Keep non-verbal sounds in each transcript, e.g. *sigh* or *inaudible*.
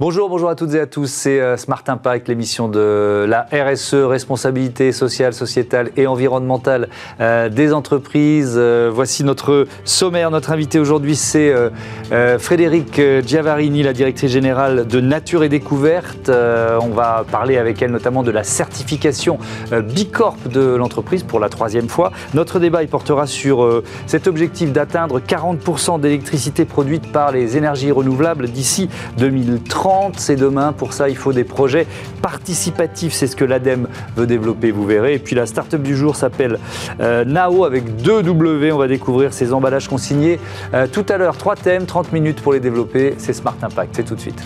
Bonjour, bonjour à toutes et à tous. C'est euh, Smart Impact, l'émission de la RSE, responsabilité sociale, sociétale et environnementale euh, des entreprises. Euh, voici notre sommaire. Notre invité aujourd'hui, c'est Frédéric Giavarini, la directrice générale de Nature et Découverte. on va parler avec elle notamment de la certification Bicorp de l'entreprise pour la troisième fois. Notre débat il portera sur cet objectif d'atteindre 40% d'électricité produite par les énergies renouvelables d'ici 2030 c'est demain. Pour ça, il faut des projets participatifs. C'est ce que l'ADEME veut développer, vous verrez. Et puis la start-up du jour s'appelle euh, Nao avec deux W. On va découvrir ces emballages consignés euh, tout à l'heure. Trois thèmes, 30 minutes pour les développer. C'est Smart Impact. C'est tout de suite.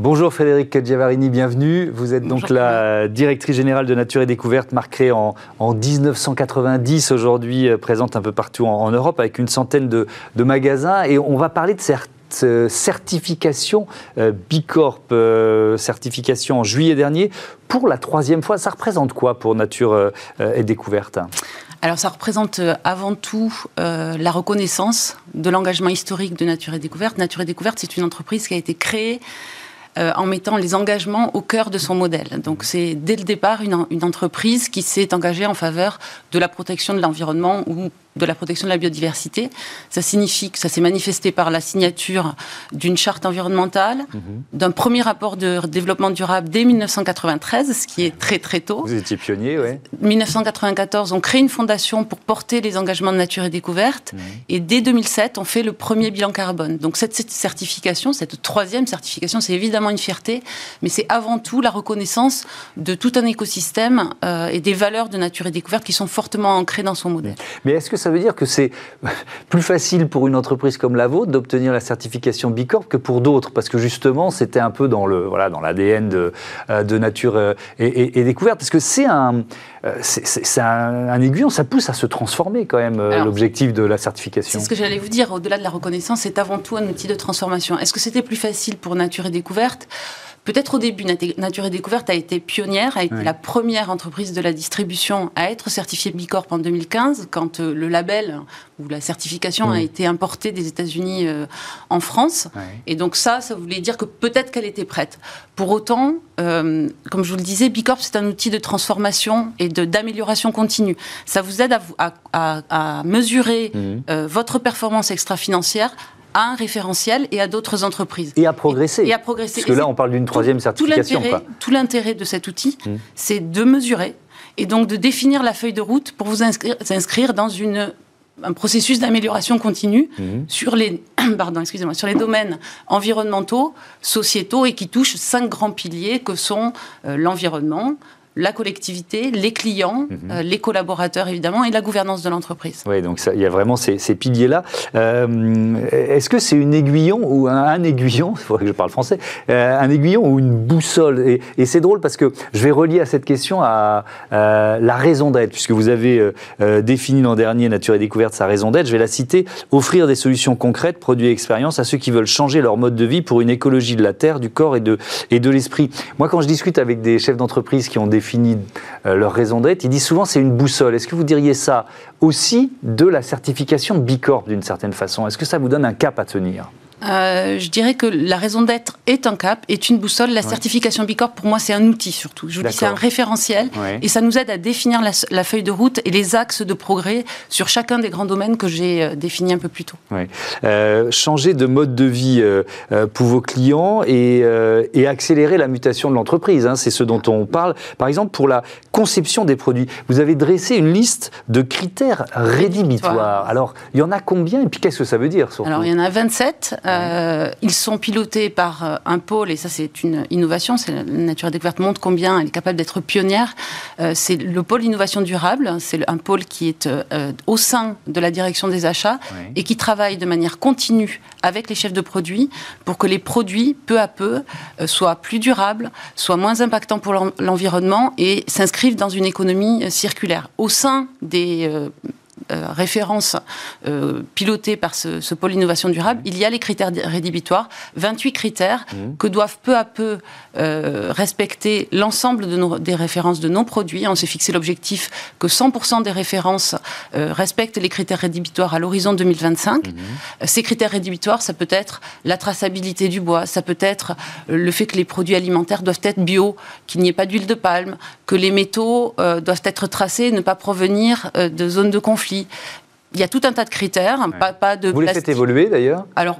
Bonjour Frédéric Giavarini, bienvenue. Vous êtes donc la directrice générale de Nature et Découverte, marque créée en, 1990, aujourd'hui euh, présente un peu partout en, Europe avec une centaine de, magasins. Et on va parler de cette euh, certification euh, Bicorp, certification en juillet dernier, pour la troisième fois. Ça représente quoi pour Nature et Découverte? Alors ça représente avant tout la reconnaissance de l'engagement historique de Nature et Découverte. Nature et Découverte, c'est une entreprise qui a été créée euh, en mettant les engagements au cœur de son modèle. Donc c'est dès le départ une, une entreprise qui s'est engagée en faveur de la protection de l'environnement ou de la protection de la biodiversité. Ça signifie que ça s'est manifesté par la signature d'une charte environnementale, mhm. d'un premier rapport de développement durable dès 1993, ce qui est très très tôt. Vous étiez pionnier, oui. 1994, on crée une fondation pour porter les engagements de nature et découverte. Mhm. Et dès 2007, on fait le premier bilan carbone. Donc cette, certification, cette troisième certification, c'est évidemment une fierté, mais c'est avant tout la reconnaissance de tout un écosystème euh, et des valeurs de nature et découverte qui sont fortement ancrées dans son modèle. Mais est-ce que ça ça veut dire que c'est *laughs* plus facile pour une entreprise comme la vôtre d'obtenir la certification Bicorp que pour d'autres, parce que justement, c'était un peu dans le voilà dans l'ADN de, euh, de nature euh, et, découverte. Parce que c'est un euh, c'est un, aiguillon, ça pousse à se transformer quand même l'objectif de la certification. C'est ce que j'allais vous dire. Au-delà de la reconnaissance, c'est avant tout un outil de transformation. Est-ce que c'était plus facile pour Nature et Découverte Peut-être au début, Nature et Découverte a été pionnière, a été la première entreprise de la distribution à être certifiée Bicorp en 2015, quand euh, le label ou la certification a été importée des États-Unis euh, en France. Et donc ça, ça voulait dire que peut-être qu'elle était prête. Pour autant, euh, comme je vous le disais, Bicorp, c'est un outil de transformation et d'amélioration continue. Ça vous aide à, mesurer mmh. votre performance extra-financière à un référentiel et à d'autres entreprises. Et à progresser. Et, à progresser. Parce que là, on parle d'une troisième certification. Tout l'intérêt de cet outil, mmh. c'est de mesurer et donc de définir la feuille de route pour vous inscrire, dans une un processus d'amélioration continue mmh. sur les *clears throat* pardon excusez-moi sur les domaines environnementaux, sociétaux et qui touchent cinq grands piliers que sont euh, l'environnement, la collectivité, les clients, mhm. euh, les collaborateurs évidemment et la gouvernance de l'entreprise. Oui, donc il y a vraiment ces, piliers-là. Euh, est-ce que c'est une aiguillon ou un, aiguillon, *laughs* il faudrait que je parle français, euh, un aiguillon ou une boussole? Et, c'est drôle parce que je vais relier à cette question à la raison d'être, puisque vous avez défini l'an dernier Nature et Découverte sa raison d'être. Je vais la citer offrir des solutions concrètes, produits et expériences à ceux qui veulent changer leur mode de vie pour une écologie de la terre, du corps et de, et de l'esprit. Moi, quand je discute avec des chefs d'entreprise qui ont défini défini euh, leur raison d'être, ils disent souvent c'est une boussole. Est-ce que vous diriez ça aussi de la certification Bicorp d'une certaine façon? Est-ce que ça vous donne un cap à tenir? Euh, je dirais que la raison d'être est un cap, est une boussole. La certification Bicorp, pour moi, c'est un outil surtout. Je vous dis, c'est un référentiel et ça nous aide à définir la, feuille de route et les axes de progrès sur chacun des grands domaines que j'ai euh, définis un peu plus tôt. Euh, changer de mode de vie pour vos clients et, accélérer la mutation de l'entreprise, hein, c'est ce dont on parle. Par exemple, pour la conception des produits, vous avez dressé une liste de critères rédhibitoires. Alors, il y en a combien et puis qu'est-ce que ça veut dire Alors, il y en a 27. Euh, ils sont pilotés par euh, un pôle, et ça c'est une innovation, c'est la Nature Découverte montre combien elle est capable d'être pionnière. Euh, c'est le pôle innovation durable, c'est un pôle qui est au sein de la direction des achats et qui travaille de manière continue avec les chefs de produits pour que les produits, peu à peu, soient plus durables, soient moins impactants pour l'environnement et s'inscrivent dans une économie circulaire. Au sein des référence pilotée par ce, pôle innovation durable, il y a les critères rédhibitoires, 28 critères mmh. que doivent peu à peu respecter l'ensemble de des références de nos produits. On s'est fixé l'objectif que 100% des références respectent les critères rédhibitoires à l'horizon 2025. Mmh. Ces critères rédhibitoires, ça peut être la traçabilité du bois, ça peut être le fait que les produits alimentaires doivent être bio, qu'il n'y ait pas d'huile de palme, que les métaux euh, doivent être tracés, ne pas provenir euh, de zones de conflit. Il y a tout un tas de critères, pas, de Vous les faites évoluer d'ailleurs Alors,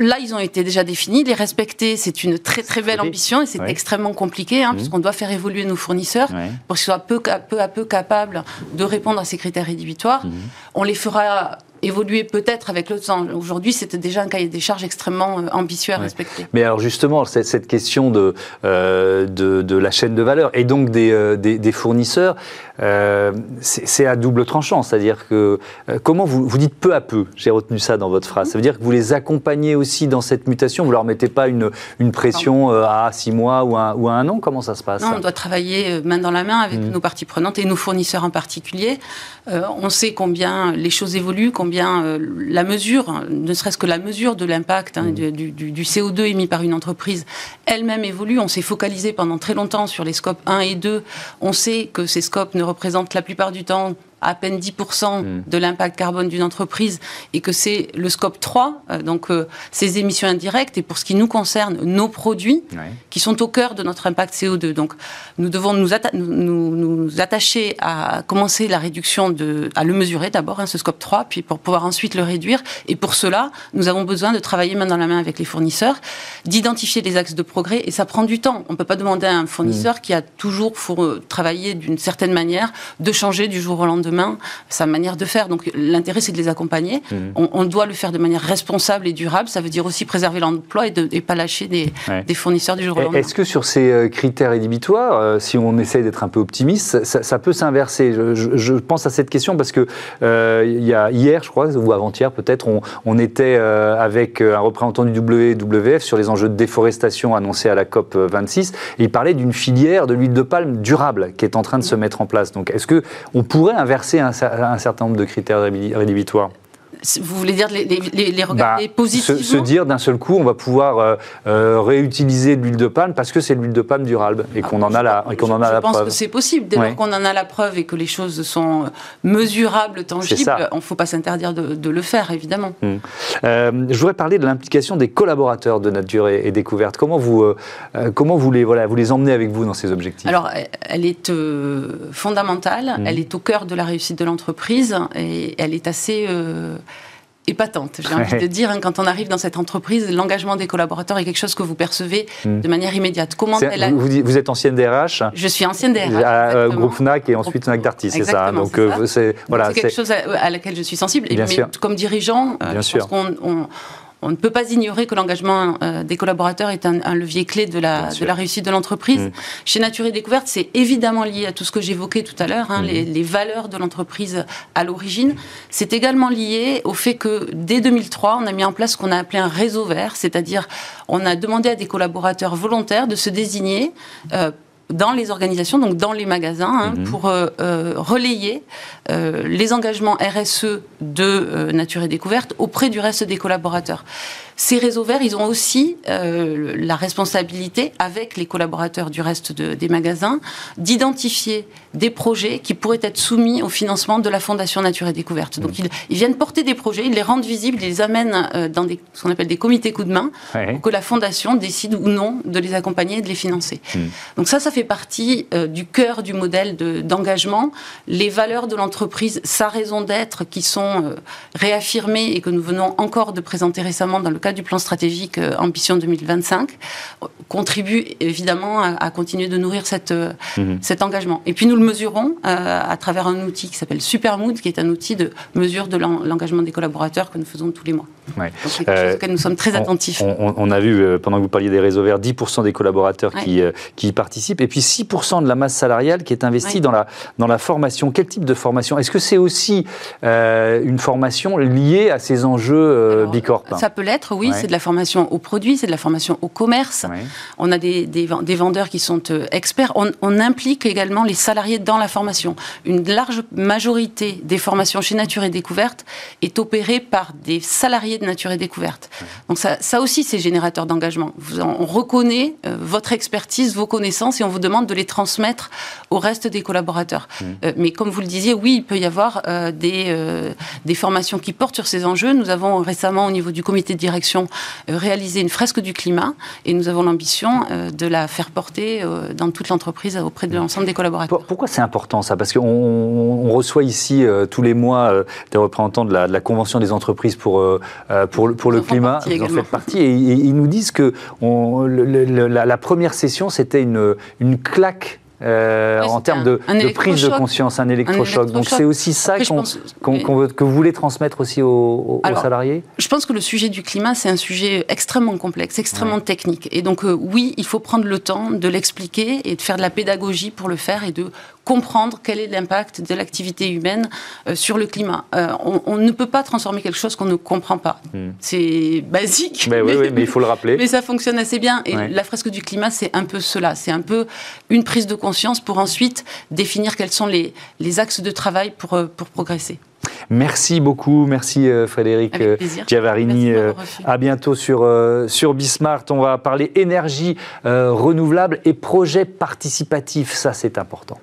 Là, ils ont été déjà définis. Les respecter, c'est une très très belle ambition et c'est extrêmement compliqué, hein, mmh. puisqu'on doit faire évoluer nos fournisseurs pour qu'ils soient peu, peu, à peu capables de répondre à ces critères rédhibitoires. Mmh. On les fera évoluer peut-être avec le temps. Aujourd'hui, c'était déjà un cahier des charges extrêmement euh, ambitieux à respecter. Mais alors justement, cette, cette question de, euh, de, de, la chaîne de valeur et donc des, euh, des, des fournisseurs, euh, c'est à double tranchant. C'est-à-dire que euh, comment vous, vous dites peu à peu, j'ai retenu ça dans votre phrase, ça veut dire que vous les accompagnez aussi dans cette mutation, vous leur mettez pas une, une pression à six mois ou à, ou un an, comment ça se passe Non, on doit travailler main dans la main avec mmh. nos parties prenantes et nos fournisseurs en particulier. on sait combien les choses évoluent, combien bien euh, la mesure, ne serait-ce que la mesure de l'impact hein, mmh. du, CO2 émis par une entreprise elle-même évolue. On s'est focalisé pendant très longtemps sur les scopes 1 et 2. On sait que ces scopes ne représentent la plupart du temps à peine 10% hmm. de l'impact carbone d'une entreprise et que c'est le scope 3, euh, donc euh, ces émissions indirectes, et pour ce qui nous concerne, nos produits, qui sont au cœur de notre impact CO2. Donc nous devons nous, nous, attacher à commencer la réduction, de, à le mesurer d'abord, hein, ce scope 3, puis pour pouvoir ensuite le réduire. Et pour cela, nous avons besoin de travailler main dans la main avec les fournisseurs, d'identifier les axes de progrès, et ça prend du temps. On ne peut pas demander à un fournisseur hmm. qui a toujours travaillé d'une certaine manière de changer du jour au lendemain sa manière de faire. Donc l'intérêt, c'est de les accompagner. Mmh. On, doit le faire de manière responsable et durable. Ça veut dire aussi préserver l'emploi et ne pas lâcher des, fournisseurs du jour au lendemain. Est-ce que sur ces euh, critères édibitoires, euh, si on essaye d'être un peu optimiste, ça, peut s'inverser? Je, pense à cette question parce que euh, il y a hier, je crois, ou avant-hier peut-être, on, était avec un représentant du WWF sur les enjeux de déforestation annoncés à la COP 26 et il parlait d'une filière de l'huile de palme durable qui est en train de se mettre en place. Donc est-ce que on pourrait inverser un, certain nombre de critères rédhibitoires vous voulez dire les, les, regarder bah, positivement se, dire d'un seul coup, on va pouvoir euh, euh, réutiliser l'huile de palme parce que c'est l'huile de palme durable et qu'on en a la, qu'on en a la preuve. Je pense que c'est possible. Dès lors qu'on en a la preuve et que les choses sont mesurables, tangibles, on ne faut pas s'interdire de, le faire, évidemment. Hmm. Euh, je voudrais parler de l'implication des collaborateurs de Nature et, Découverte. Comment vous, comment vous les, voilà, vous les emmenez avec vous dans ces objectifs? Alors, elle est fondamentale. Hmm. Elle est au cœur de la réussite de l'entreprise et elle est assez épatante, j'ai envie de dire. Hein, quand on arrive dans cette entreprise, l'engagement des collaborateurs est quelque chose que vous percevez hmm. de manière immédiate. Comment vous, êtes ancienne DRH Je suis ancienne DRH. À, euh, groupe FNAC et ensuite FNAC Darty, c'est ça. Donc euh, c'est voilà, quelque chose à, laquelle je suis sensible. Et, mais comme dirigeant, euh, Bien je pense qu'on on ne peut pas ignorer que l'engagement euh, des collaborateurs est un, levier clé de la, de la réussite de l'entreprise. Mm. Chez Nature et Découverte, c'est évidemment lié à tout ce que j'évoquais tout à l'heure, hein, mm. les, les, valeurs de l'entreprise à l'origine. C'est également lié au fait que dès 2003, on a mis en place ce qu'on a appelé un réseau vert, c'est-à-dire on a demandé à des collaborateurs volontaires de se désigner euh, dans les organisations, donc dans les magasins, hein, mhm. pour euh, euh, relayer euh, les engagements RSE de Nature et Découverte auprès du reste des collaborateurs. Ces réseaux verts, ils ont aussi la responsabilité, avec les collaborateurs du reste des magasins, d'identifier des projets qui pourraient être soumis au financement de la Fondation Nature et Découverte. Donc mhm. ils, viennent porter des projets, ils les rendent visibles, ils les amènent dans des, ce qu'on appelle des comités coup de main, pour que la Fondation décide ou non de les accompagner et de les financer. Mhm. Donc ça, ça fait partie euh, du cœur du modèle d'engagement. les valeurs de l'entreprise, sa raison d'être, qui sont euh, réaffirmées et que nous venons encore de présenter récemment dans le cadre du plan stratégique euh, Ambition 2025, contribuent évidemment à, continuer de nourrir cette, mhm. cet engagement. Et puis nous le mesurons à travers un outil qui s'appelle Supermood, qui est un outil de mesure de l'engagement des collaborateurs que nous faisons tous les mois. Donc c'est quelque chose auquel nous sommes très attentifs. On, a vu, pendant que vous parliez des réseaux verts, 10% des collaborateurs qui, qui y participent. Et puis 6% de la masse salariale qui est investie dans, la, dans la formation. Quel type de formation? Est-ce que c'est aussi euh, une formation liée à ces enjeux euh, Bicorp? Ça peut l'être, oui. C'est de la formation aux produits, c'est de la formation au commerce. On a des, des, vendeurs qui sont euh, experts. On, on, implique également les salariés dans la formation. Une large majorité des formations chez Nature et Découverte est opérée par des salariés de Nature et Découverte. Donc ça, ça aussi, c'est générateur d'engagement. On reconnaît votre expertise, vos connaissances et on vous demande de les transmettre au reste des collaborateurs. Mmh. Euh, mais comme vous le disiez, oui, il peut y avoir euh, des, euh, des formations qui portent sur ces enjeux. Nous avons récemment, au niveau du comité de direction, réalisé une fresque du climat et nous avons l'ambition de la faire porter dans toute l'entreprise auprès de l'ensemble des collaborateurs. Pourquoi c'est important ça? Parce qu'on reçoit ici tous les mois des représentants de la, de la, Convention des entreprises pour, pour, pour le climat. Vous en faites partie et, ils nous disent que on, la, la, première session, c'était une, une claque euh, en termes de, prise de conscience, un électrochoc. Donc c'est aussi ça que vous voulez transmettre aussi aux, salariés? Je pense que le sujet du climat, c'est un sujet extrêmement complexe, extrêmement technique. Et donc euh, oui, il faut prendre le temps de l'expliquer et de faire de la pédagogie pour le faire et de comprendre quel est l'impact de l'activité humaine euh, sur le climat. on, ne peut pas transformer quelque chose qu'on ne comprend pas. Hmm. C'est basique. Mais, oui, mais, il faut le rappeler. Mais ça fonctionne assez bien. Et la fresque du climat, c'est un peu cela. C'est un peu une prise de conscience pour ensuite définir quels sont les, les axes de travail pour, euh, pour progresser. Merci beaucoup, merci euh, Frédéric euh, Giavarini. à bientôt sur, sur Bismart. On va parler énergie renouvelable et projets participatifs. Ça, c'est important.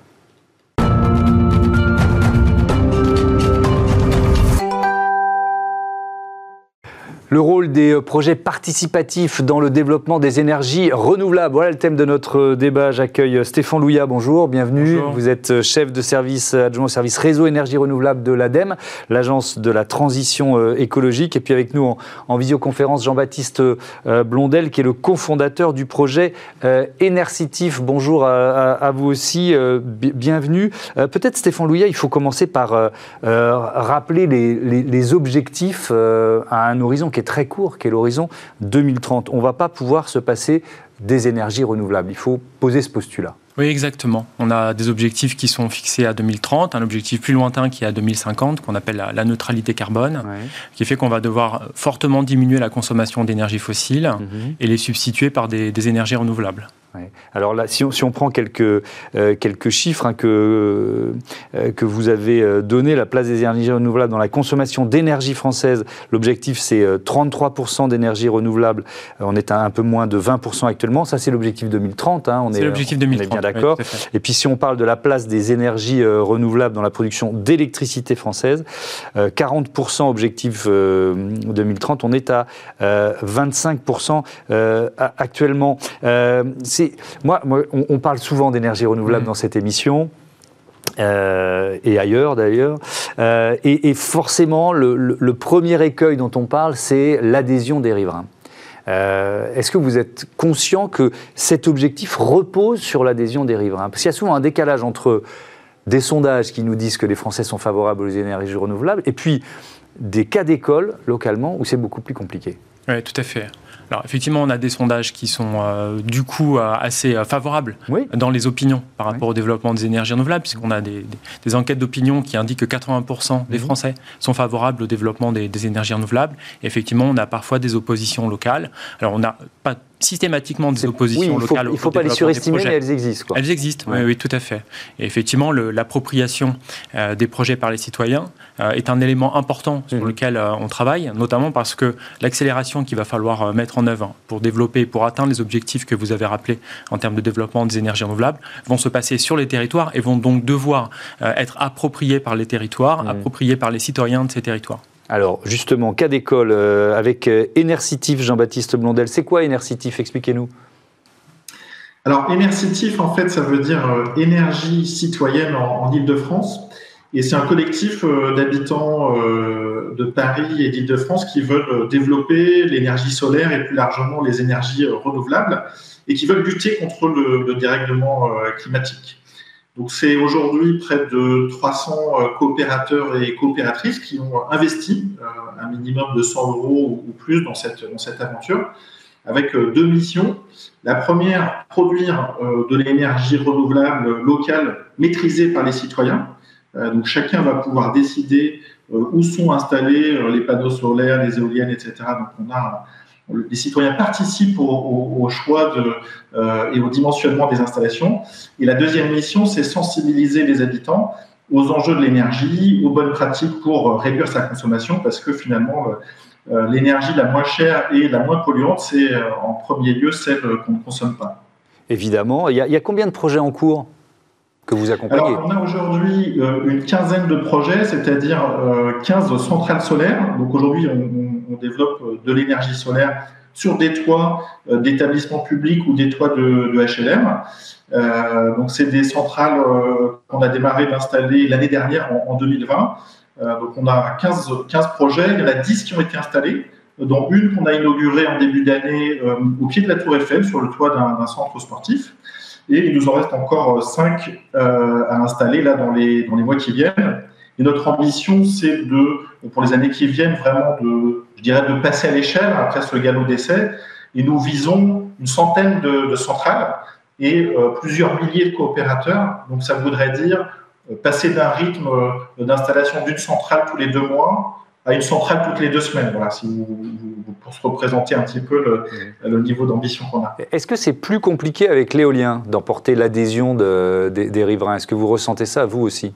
Le rôle des euh, projets participatifs dans le développement des énergies renouvelables. Voilà le thème de notre euh, débat. J'accueille euh, Stéphane Louya. Bonjour, bienvenue. Vous êtes chef de service adjoint au service réseau énergie renouvelable de l'ADEME, l'agence de la transition écologique. Et puis avec nous en, visioconférence, Jean-Baptiste Blondel, qui est le cofondateur du projet Énercitif. Bonjour à, vous aussi, bienvenue. Peut-être Stéphane Louya, il faut commencer par rappeler les, les objectifs à un horizon est très court, qui est l'horizon 2030. On ne va pas pouvoir se passer des énergies renouvelables. Il faut poser ce postulat. Oui, exactement. On a des objectifs qui sont fixés à 2030, un objectif plus lointain qui est à 2050, qu'on appelle la, neutralité carbone, qui fait qu'on va devoir fortement diminuer la consommation d'énergie fossile mhm. et les substituer par des énergies renouvelables. Alors là, si on, prend quelques, euh, quelques chiffres hein, que, euh, que vous avez euh, donné, la place des énergies renouvelables dans la consommation d'énergie française, l'objectif c'est 33% d'énergie renouvelable, on est à un peu moins de 20% actuellement, ça c'est l'objectif 2030, hein, on est, l'objectif 2030, on est bien d'accord. Et puis si on parle de la place des énergies renouvelables dans la production d'électricité française, 40% objectif 2030, on est à 25% actuellement. C'est moi, on, parle souvent d'énergie renouvelable mm. dans cette émission. Euh, et ailleurs d'ailleurs. Euh, et, forcément, le, premier écueil dont on parle, c'est l'adhésion des riverains. Euh, est-ce que vous êtes conscient que cet objectif repose sur l'adhésion des riverains? Parce qu'il y a souvent un décalage entre des sondages qui nous disent que les Français sont favorables aux énergies renouvelables et puis des cas d'école localement où c'est beaucoup plus compliqué. Oui, tout à fait. Alors effectivement, on a des sondages qui sont euh, du coup euh, assez euh, favorables dans les opinions par rapport au développement des énergies renouvelables, puisqu'on a des, enquêtes d'opinion qui indiquent que 80% des mhm. Français sont favorables au développement des, des, énergies renouvelables. Et effectivement, on a parfois des oppositions locales. Alors on n'a pas systématiquement des oppositions locales. Il ne faut pas les surestimer, mais elles existent. Elles existent, oui, oui, tout à fait. Et effectivement, l'appropriation euh, des projets par les citoyens euh, est un élément important sur mmh. lequel euh, on travaille, notamment parce que l'accélération qu'il va falloir mettre en œuvre pour développer, pour atteindre les objectifs que vous avez rappelés en termes de développement des énergies renouvelables, vont se passer sur les territoires et vont donc devoir être appropriés par les territoires, mmh. appropriés par les citoyens de ces territoires. Alors justement, cas d'école euh, avec euh, Énercitif, Jean-Baptiste Blondel. C'est quoi Énercitif Expliquez-nous. Alors Énercitif, en fait, ça veut dire euh, énergie citoyenne en, Ile-de-France. Et c'est un collectif d'habitants de Paris et d'Île-de-France qui veulent développer l'énergie solaire et plus largement les énergies renouvelables et qui veulent lutter contre le dérèglement climatique. Donc c'est aujourd'hui près de 300 euh, coopérateurs et coopératrices qui ont investi euh, un minimum de 100 euros ou plus dans cette, dans cette aventure avec deux missions. La première, produire de l'énergie renouvelable locale maîtrisée par les citoyens. donc chacun va pouvoir décider où sont installés les panneaux solaires, les éoliennes, etc. Donc on a les citoyens participent au, choix de, euh, et au dimensionnement des installations. Et la deuxième mission, c'est sensibiliser les habitants aux enjeux de l'énergie, aux bonnes pratiques pour réduire sa consommation, parce que finalement, euh, euh, l'énergie la moins chère et la moins polluante, c'est en premier lieu celle qu'on ne consomme pas. Évidemment. Il y, a, combien de projets en cours que vous accompagnez? Alors, on a aujourd'hui une quinzaine de projets, c'est-à-dire 15 centrales solaires. Donc aujourd'hui, on on développe euh, de l'énergie solaire sur des toits euh, d'établissements publics ou des toits de, HLM. Euh, donc, c'est des centrales qu'on a démarré d'installer l'année dernière en, 2020. donc, on a 15, 15 projets, il y en a 10 qui ont été installés, dont une qu'on a inaugurée en début d'année au pied de la Tour Eiffel, sur le toit d'un centre sportif. Et il nous en reste encore 5 à installer là dans les, dans les mois qui viennent. Et notre ambition, c'est de, pour les années qui viennent, vraiment de, je dirais, de passer à l'échelle après ce galop d'essai. Et nous visons une centaine de, centrales et euh, plusieurs milliers de coopérateurs. Donc ça voudrait dire euh, passer d'un rythme euh, d'installation d'une centrale tous les deux mois à une centrale toutes les deux semaines. Voilà, si vous, pour se représenter un petit peu le, le niveau d'ambition qu'on a. Est-ce que c'est plus compliqué avec l'éolien d'emporter l'adhésion de, des riverains? Est-ce que vous ressentez ça vous aussi?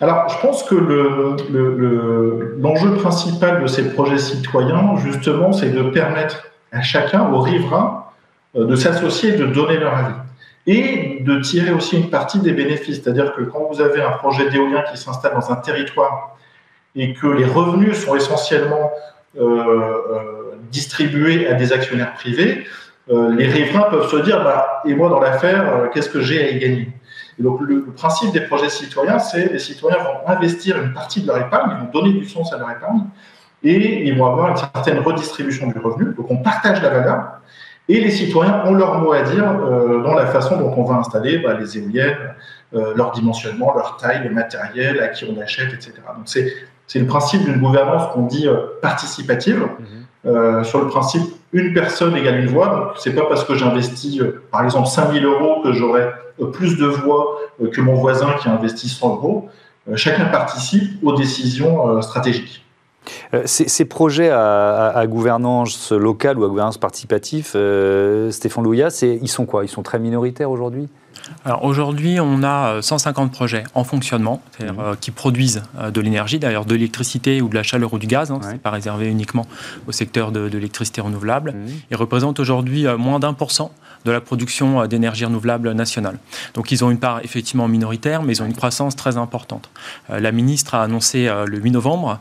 Alors, je pense que l'enjeu le, principal de ces projets citoyens, justement, c'est de permettre à chacun, aux riverains, euh, de s'associer de donner leur avis. Et de tirer aussi une partie des bénéfices. C'est-à-dire que quand vous avez un projet d'éolien qui s'installe dans un territoire et que les revenus sont essentiellement euh, euh, distribués à des actionnaires privés, les riverains peuvent se dire bah, et moi dans l'affaire, qu'est-ce que j'ai à y gagner? Donc, le, principe des projets citoyens, c'est les citoyens vont investir une partie de leur épargne, ils vont donner du sens à leur épargne, et ils vont avoir une certaine redistribution du revenu. Donc, on partage la valeur, et les citoyens ont leur mot à dire euh, dans la façon dont on va installer bah, les éoliennes, euh, leur dimensionnement, leur taille, le matériel, à qui on achète, etc. Donc, c'est le principe d'une gouvernance qu'on dit euh, participative. Mmh. sur le principe une personne égale une voix. Donc, c'est pas parce que j'investis, par exemple, 5000 euros que j'aurai plus de voix euh, que mon voisin qui a investi 100 euros. Euh, chacun participe aux décisions euh, stratégiques. Ces, projets à, gouvernance locale ou à gouvernance participative, Stéphane Louya, ils sont quoi? Ils sont très minoritaires aujourd'hui? Alors aujourd'hui, on a 150 projets en fonctionnement, mmh. qui produisent de l'énergie, d'ailleurs de l'électricité ou de la chaleur ou du gaz. Hein, Ce n'est pas réservé uniquement au secteur de, l'électricité renouvelable. Mmh. Ils représentent aujourd'hui moins d'un pour cent de la production euh, d'énergie renouvelable nationale. Donc ils ont une part effectivement minoritaire, mais ils ont une croissance très importante. Euh, la ministre a annoncé euh, le 8 novembre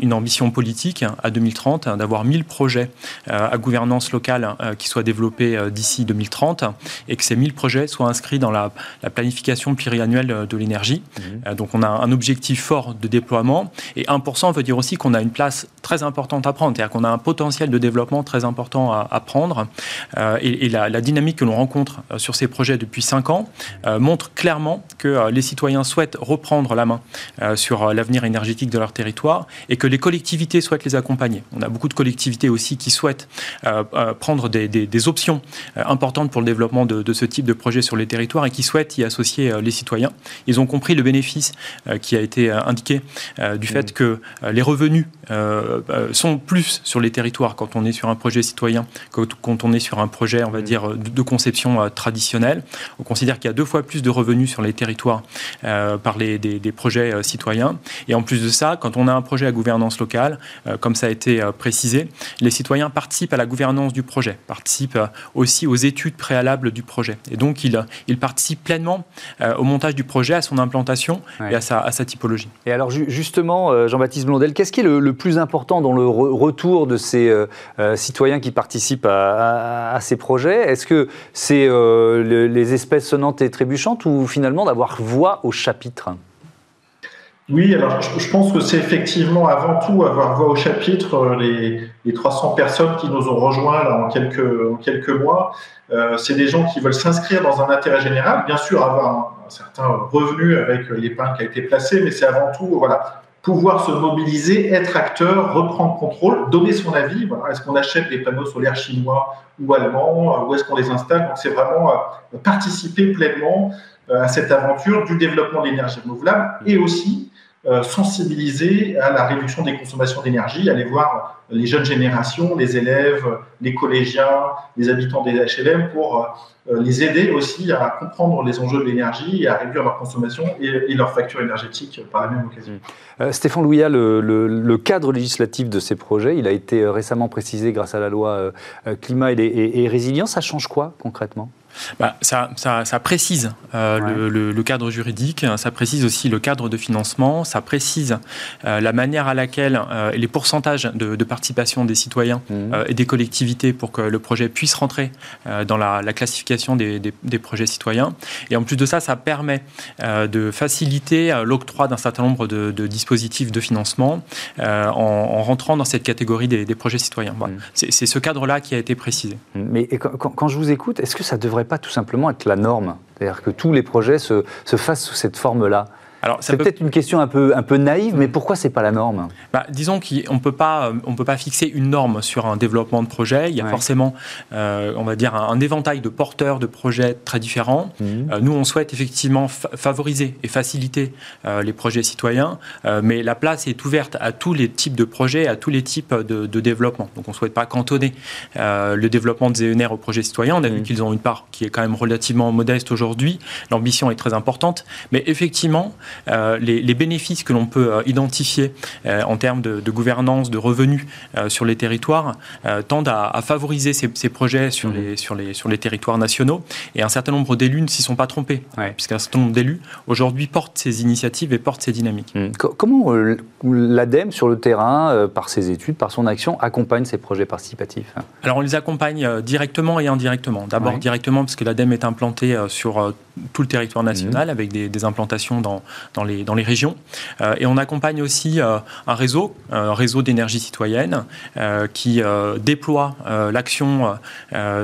une ambition politique à 2030 hein, d'avoir 1000 projets à gouvernance locale qui soient développés d'ici 2030 et que ces 1000 projets soient inscrits dans la, planification pluriannuelle de l'énergie. Mmh. Donc on a un objectif fort de déploiement et 1% veut dire aussi qu'on a une place très importante à prendre, c'est-à-dire qu'on a un potentiel de développement très important à, prendre. et, et la, dynamique que l'on rencontre euh, sur ces projets depuis cinq ans euh, montre clairement que euh, les citoyens souhaitent reprendre la main sur l'avenir énergétique de leur territoire et que les collectivités souhaitent les accompagner. On a beaucoup de collectivités aussi qui souhaitent prendre des, options importantes pour le développement de, ce type de projet sur les territoires et qui souhaitent y associer les citoyens. Ils ont compris le bénéfice qui a été indiqué du fait mmh. que les revenus sont plus sur les territoires quand on est sur un projet citoyen que quand on est sur un projet, on va dire, de, conception euh, traditionnelle. On considère qu'il y a deux fois plus de revenus sur les territoires euh, par les, des, projets euh, citoyens. Et en plus de ça, quand on a un projet à gouvernance locale, comme ça a été précisé, les citoyens participent à la gouvernance du projet, participent aussi aux études préalables du projet. Et donc, ils, ils participent pleinement au montage du projet, à son implantation et à sa, à sa, typologie. Et alors, justement, Jean-Baptiste Blondel, qu'est-ce qui est le, plus important dans le retour de ces citoyens qui participent à, à ces projets? Est-ce que c'est euh, les espèces sonnantes et trébuchantes ou finalement d'avoir voix au chapitre? Oui, alors je, pense que c'est effectivement avant tout avoir voix au chapitre euh, les, 300 personnes qui nous ont rejoints là, en, quelques, en quelques mois. Euh, c'est des gens qui veulent s'inscrire dans un intérêt général, bien sûr avoir un, certain revenu avec l'épargne qui a été placée, mais c'est avant tout voilà, pouvoir se mobiliser, être acteur, reprendre contrôle, donner son avis. Est-ce qu'on achète des panneaux solaires chinois ou allemands Où est-ce qu'on les installe? Donc c'est vraiment participer pleinement à cette aventure du développement de l'énergie renouvelable et aussi euh, sensibiliser à la réduction des consommations d'énergie, aller voir les jeunes générations, les élèves, les collégiens, les habitants des HLM pour euh, les aider aussi à comprendre les enjeux de l'énergie et à réduire leur consommation et, leur facture énergétique par la même occasion. Euh, Stéphane Louillat, le, cadre législatif de ces projets, il a été récemment précisé grâce à la loi climat et résilience. Ça change quoi concrètement? Bah, ça, ça, précise euh, le, cadre juridique, ça précise aussi le cadre de financement, ça précise euh, la manière à laquelle euh, les pourcentages de, participation des citoyens mmh. et des collectivités pour que le projet puisse rentrer dans la, classification des, projets citoyens. Et en plus de ça, ça permet de faciliter l'octroi d'un certain nombre de, dispositifs de financement en, rentrant dans cette catégorie des, projets citoyens. Mmh. C'est ce cadre-là qui a été précisé. Mais quand, quand je vous écoute, est-ce que ça devrait pas tout simplement être la norme. C'est-à-dire que tous les projets se, se fassent sous cette forme-là c'est peut... être une question un peu, un peu naïve, mais pourquoi c'est pas la norme? Bah, Disons qu'on peut pas, on peut pas fixer une norme sur un développement de projet. Il y a forcément, euh, on va dire, un, éventail de porteurs de projets très différents. Mhm. Euh, nous, on souhaite effectivement favoriser et faciliter euh, les projets citoyens, mais la place est ouverte à tous les types de projets, à tous les types de, développement. Donc, on ne souhaite pas cantonner le développement des ENR aux projets citoyens. On a vu mhm. qu'ils ont une part qui est quand même relativement modeste aujourd'hui. L'ambition est très importante, mais effectivement, euh, les, bénéfices que l'on peut euh, identifier euh, en termes de, gouvernance, de revenus sur les territoires tendent à, favoriser ces, projets sur, mmh. les, sur, les, sur les territoires nationaux. Et un certain nombre d'élus ne s'y sont pas trompés, puisqu'un certain nombre d'élus aujourd'hui portent ces initiatives et portent ces dynamiques. Mmh. Comment l'ADEME sur le terrain, par ses études, par son action, accompagne ces projets participatifs? Alors on les accompagne directement et indirectement. D'abord directement parce que l'ADEME est implantée sur tout le territoire national mmh. avec des, des implantations dans, dans les, dans les régions. Euh, et on accompagne aussi euh, un réseau, un réseau d'énergie citoyenne euh, qui déploie l'action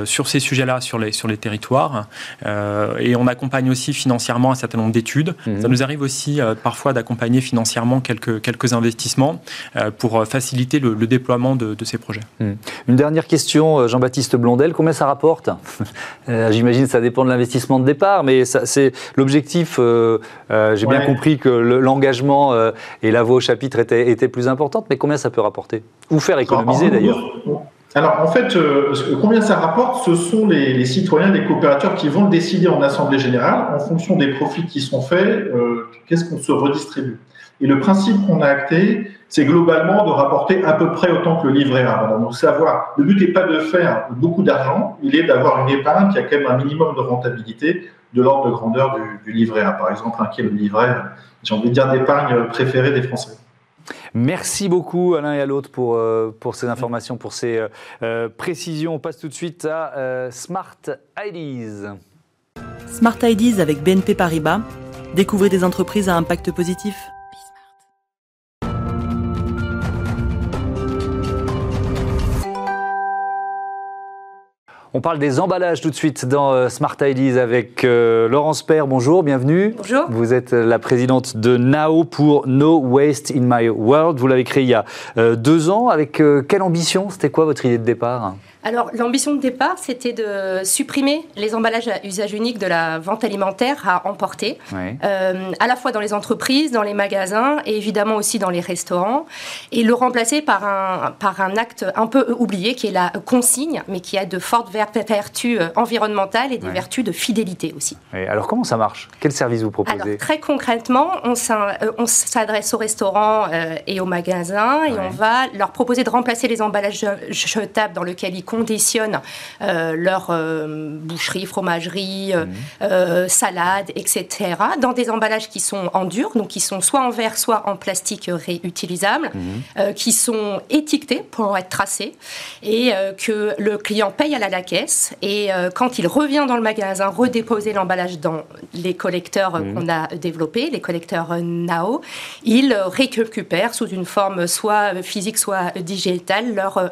sur ces sujets-là sur les, sur les territoires. et on accompagne aussi financièrement un certain nombre d'études. Mhm. Ça nous arrive aussi parfois d'accompagner financièrement quelques, quelques investissements pour faciliter le, déploiement de, de, ces projets. Mhm. Une dernière question, Jean-Baptiste Blondel, combien ça rapporte? *laughs* J'imagine que ça dépend de l'investissement de départ, mais c'est l'objectif, j'ai bien compris que l'engagement euh, et la voix au chapitre étaient, plus importantes, mais combien ça peut rapporter? Ou faire économiser d'ailleurs alors en fait, euh, combien ça rapporte Ce sont les, citoyens, les coopérateurs qui vont le décider en assemblée générale en fonction des profits qui sont faits. Euh, qu'est-ce qu'on se redistribue Et le principe qu'on a acté, c'est globalement de rapporter à peu près autant que le livret A. donc savoir, le but n'est pas de faire beaucoup d'argent, il est d'avoir une épargne qui a quand même un minimum de rentabilité de l'ordre de grandeur du, livret A, par exemple, un qui est le livret, j'ai envie de dire, d'épargne préféré des Français. Merci beaucoup à l'un et à l'autre pour, euh, pour ces informations, pour ces euh, euh, précisions. On passe tout de suite à Smart IDs. Smart IDs avec BNP Paribas. Découvrez des entreprises à impact positif. On parle des emballages tout de suite dans euh, Smart Ideas avec euh, Laurence Père. Bonjour, bienvenue. Bonjour. Vous êtes la présidente de NAO pour No Waste in My World. Vous l'avez créé il y a euh, deux ans. Avec quelle ambition? C'était quoi votre idée de départ? Alors, l'ambition de départ, c'était de supprimer les emballages à usage unique de la vente alimentaire à emporter, euh, à la fois dans les entreprises, dans les magasins et évidemment aussi dans les restaurants, et le remplacer par un, par un acte un peu oublié qui est la consigne, mais qui a de fortes vertus environnementales et des vertus de fidélité aussi. alors, comment ça marche? Quel service vous proposez? alors, Très concrètement, on euh, s'adresse aux restaurants euh, et aux magasins et on va leur proposer de remplacer les emballages jetables dans lesquels ils conditionnent euh, leur euh, boucherie, fromagerie, mhm. salade, etc., dans des emballages qui sont en dur, donc qui sont soit en verre, soit en plastique réutilisable, mhm. qui sont étiquetés pour être tracés, et que le client paye à la, caisse, et quand il revient dans le magasin, redéposer l'emballage dans les collecteurs mhm. qu'on a développés, les collecteurs NAO, il récupère sous une forme soit physique, soit digitale leur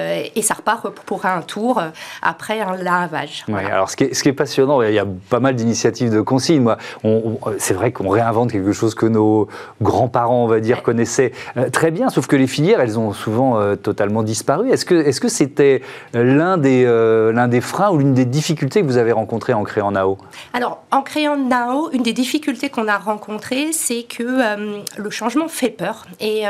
consigne. et ça repart pour un tour après un lavage. Oui, alors ce qui, est, ce qui, est, passionnant, il y a pas mal d'initiatives de consignes. Moi, c'est vrai qu'on réinvente quelque chose que nos grands-parents, on va dire, connaissaient très bien, sauf que les filières, elles ont souvent totalement disparu. Est-ce que est-ce que c'était l'un des, l'un des freins ou l'une des difficultés que vous avez rencontrées en créant NAO? Alors, en créant NAO, une des difficultés qu'on a rencontrées, c'est que le changement fait peur et,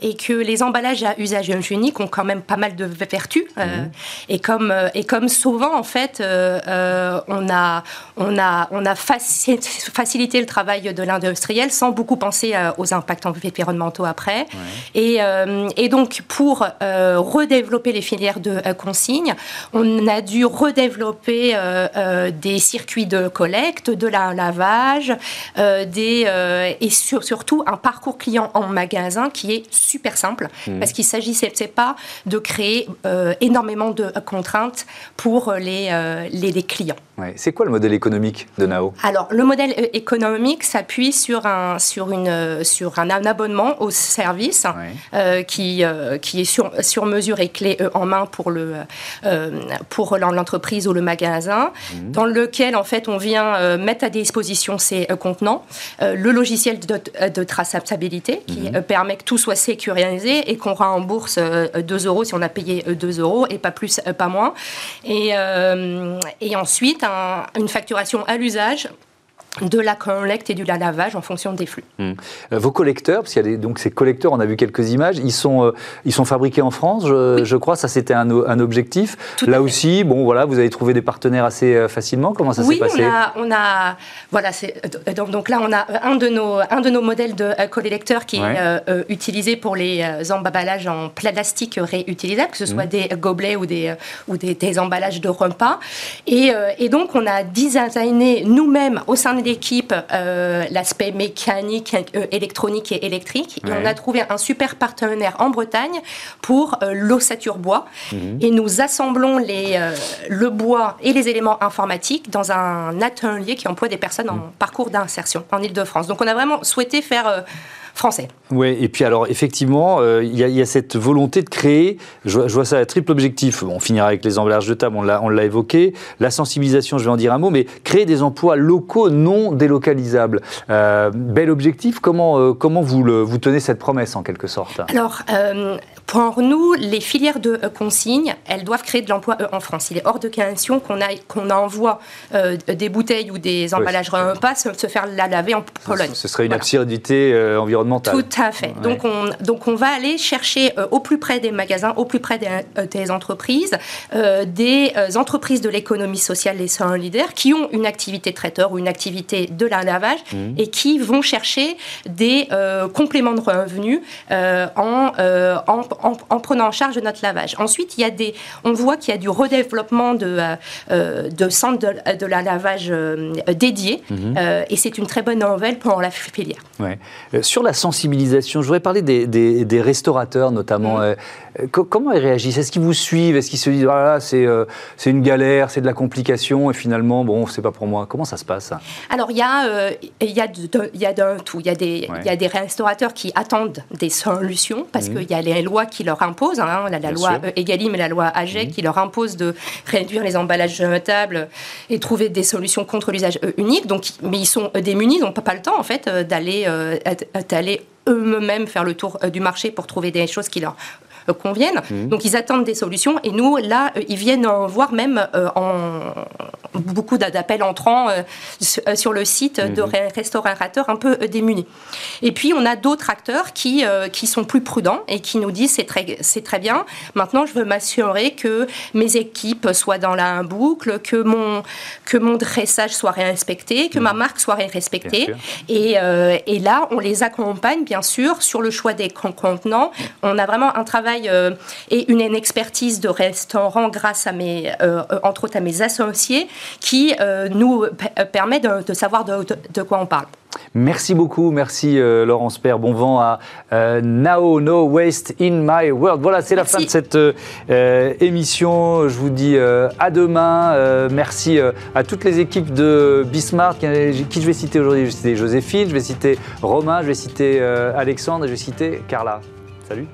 et que les emballages à usage unique ont quand même pas mal de vertus. Euh, mhm. et, comme, euh, et comme souvent, en fait, euh, on a, on a, on a facilité le travail de l'industriel sans beaucoup penser aux impacts environnementaux après. Et, et, donc, pour redévelopper les filières de consigne, on a dû redévelopper des circuits de collecte, de la lavage, des, et surtout un parcours client en magasin qui est super simple, mhm. parce qu'il s'agissait pas de créer euh, énormément de contraintes pour les, euh, les, les clients. C'est quoi le modèle économique de Nao? Alors, le modèle euh, économique s'appuie sur un, sur, une, sur un abonnement au service qui, qui est sur, sur mesure et clé en main pour, le, pour l'entreprise ou le magasin, mhm. dans lequel, en fait, on vient mettre à disposition ces contenants, le logiciel de, de traçabilité qui mhm. permet que tout soit sécurisé et qu'on rembourse 2 euros si on a payé 2 euros et pas plus, pas moins. Et, et ensuite, une facturation à l'usage de la collecte et du lavage en fonction des flux. Hmm. Euh, vos collecteurs, parce qu'il y a des, donc ces collecteurs, on a vu quelques images, ils sont, euh, ils sont fabriqués en France, je, crois, ça c'était un, un, objectif. Là aussi, bon voilà, vous avez trouvé des partenaires assez euh, facilement, comment ça s'est passé? Oui, on a, voilà, donc, donc, là on a un de nos, un de nos modèles de collecteurs qui est utilisé pour les emballages en plastique réutilisables, que ce soit hmm. des gobelets ou des, ou des, emballages de repas. Et, et, donc on a designé nous-mêmes au sein de d'équipe euh, l'aspect mécanique, euh, électronique et électrique. Et on a trouvé un super partenaire en Bretagne pour euh, l'ossature bois. Mhm. Et nous assemblons les, le bois et les éléments informatiques dans un atelier qui emploie des personnes en mhm. parcours d'insertion en Ile-de-France. Donc on a vraiment souhaité faire français. Oui, et puis alors effectivement, euh, il y, a cette volonté de créer, je, vois ça à triple objectif, on finira avec les emballages de table, on l'a évoqué, la sensibilisation, je vais en dire un mot, mais créer des emplois locaux non délocalisables. Euh, bel objectif, comment, euh, comment vous, le, vous tenez cette promesse en quelque sorte? Alors, pour nous, les filières de consigne, elles doivent créer de l'emploi en France. Il est hors de question qu'on qu'on envoie des bouteilles ou des emballages oui, repas se faire la laver en Pologne. Ce, serait une absurdité environnementale tout à fait. Donc, on, donc on va aller chercher euh, au plus près des magasins, au plus près des, euh, entreprises, euh, des entreprises de l'économie sociale, les leaders, qui ont une activité traiteur ou une activité de la lavage mmh. et qui vont chercher des compléments de revenus en, en, en, prenant en charge notre lavage. Ensuite, il y a des, on voit qu'il y a du redéveloppement de, de centres de, la lavage dédiés mmh. et c'est une très bonne nouvelle pour la filière. Ouais. sur la sensibilisation, je voudrais parler des, restaurateurs notamment. Mm. Euh, comment ils réagissent? Est-ce qu'ils vous suivent? Est-ce qu'ils se disent voilà, euh, c'est une galère, c'est de la complication et finalement, bon, c'est pas pour moi Comment ça se passe? Alors, il y, a, euh, il, y a il y a d'un tout. Il y, a des, il y a des restaurateurs qui attendent des solutions parce mm. qu'il y a les lois qui leur imposent, hein, la, la loi Egalim et la loi AGEC mm. qui leur imposent de réduire les emballages jetables et trouver des solutions contre l'usage unique. Donc, mais ils sont démunis, ils n'ont pas, le temps en fait d'aller aller eux-mêmes faire le tour euh, du marché pour trouver des choses qui leur euh, conviennent. Mmh. Donc ils attendent des solutions et nous, là, euh, ils viennent voir même en beaucoup d'appels entrants sur le site de mmh. restaurateurs un peu démunis. Et puis on a d'autres acteurs qui, qui sont plus prudents et qui nous disent c'est très, très bien, maintenant je veux m'assurer que mes équipes soient dans la boucle, que mon, que mon dressage soit réinspecté, que ma mmh. marque soit respectée. Et, et là, on les accompagne bien sûr sur le choix des contenants. On a vraiment un travail euh, et une, expertise de restaurant grâce à mes, euh, entre autres à mes associés, qui euh, nous permet de, savoir de, quoi on parle. Merci beaucoup, merci Laurence Père. Bon vent à Now No Waste in My World. Voilà, c'est la fin de cette émission. Je vous dis à demain. merci à toutes les équipes de Bismarck, qui je vais citer aujourd'hui. Je vais citer Joséphine, je vais citer Romain, je vais citer Alexandre et je vais citer Carla. Salut